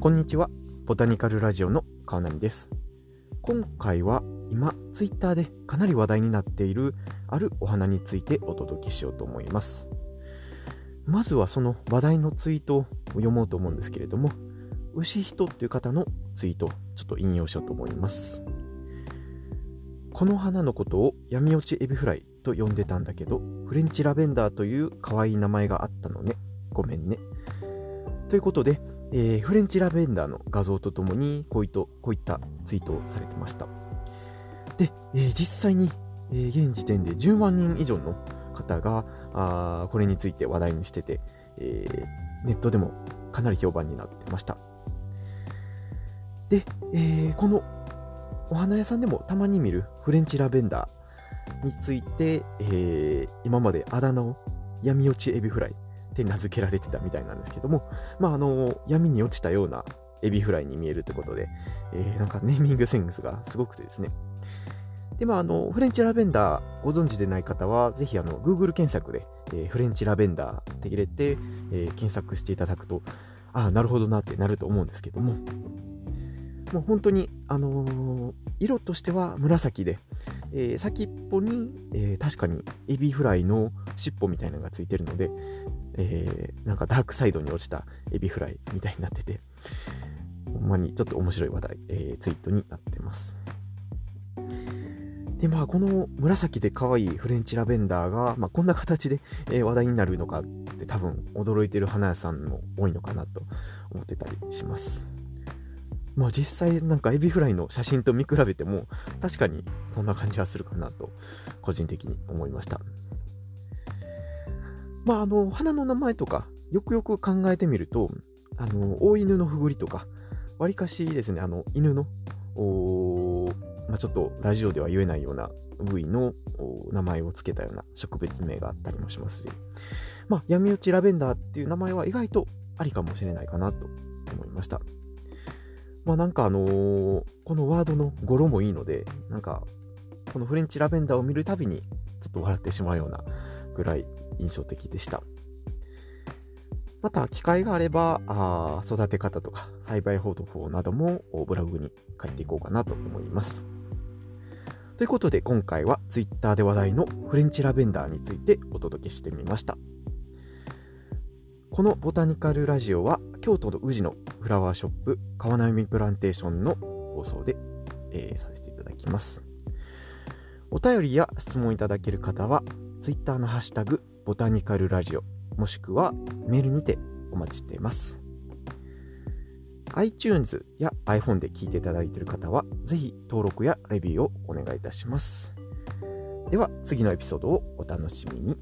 こんにちは。ボタニカルラジオの川波です。今回は今、ツイッターでかなり話題になっているあるお花についてお届けしようと思います。まずはその話題のツイートを読もうと思うんですけれども、牛人という方のツイートをちょっと引用しようと思います。この花のことを闇落ちエビフライと呼んでたんだけど、フレンチラベンダーという可愛い名前があったのね。ごめんね。ということで、えーフレンチラベンダーの画像とともにこういったこういったツイートをされてました。で、えー実際に、えー現時点で10万人以上の方があこれについて話題にしてて、えーネットでもかなり評判になってました。で、えーこのお花屋さんでもたまに見るフレンチラベンダーについて、えー今まであだ名を闇落ちエビフライって名付けられてたみたいなんですけども、まあ、あの闇に落ちたようなエビフライに見えるってことで、えーなんかネーミングセンスがすごくてですね。で、まあ、あの、フレンチラベンダーご存知でない方は、ぜひあの、Google 検索で、えーフレンチラベンダーって入れて、えー検索していただくと、ああ、なるほどなってなると思うんですけども、もう本当に、あの色としては紫で、えー先っぽに、えー確かにエビフライの尻尾みたいなのがついてるので、えーなんかダークサイドに落ちたエビフライみたいになってて、ほんまにちょっと面白い話題、えーツイートになってます。で、まあ、この紫で可愛いフレンチラベンダーが、まあ、こんな形で、え話題になるのかって多分驚いてる花屋さんも多いのかなと思ってたりします。まあ実際なんかエビフライの写真と見比べても確かにそんな感じはするかなと個人的に思いました。まああの花の名前とかよくよく考えてみるとあの大犬のふぐりとかわりかしですねあの犬のまあ、ちょっとラジオでは言えないような部位の名前を付けたような植物名があったりもしますし、まあ、闇落ちラベンダーっていう名前は意外とありかもしれないかなと思いました。まあなんかあのーこのワードの語呂もいいので、なんかこのフレンチラベンダーを見るたびにちょっと笑ってしまうようなぐらい印象的でした。また機会があればあ育て方とか栽培方法などもブログに書いていこうかなと思います。ということで今回は Twitter で話題のフレンチラベンダーについてお届けしてみました。このボタニカルラジオは京都の宇治のフラワーショップ川波プランテーションの放送で、えーさせていただきます。お便りや質問いただける方は Twitter のハッシュタグボタニカルラジオもしくはメールにてお待ちしています。iTunes や iPhone で聞いていただいている方はぜひ登録やレビューをお願いいたします。では次のエピソードをお楽しみに。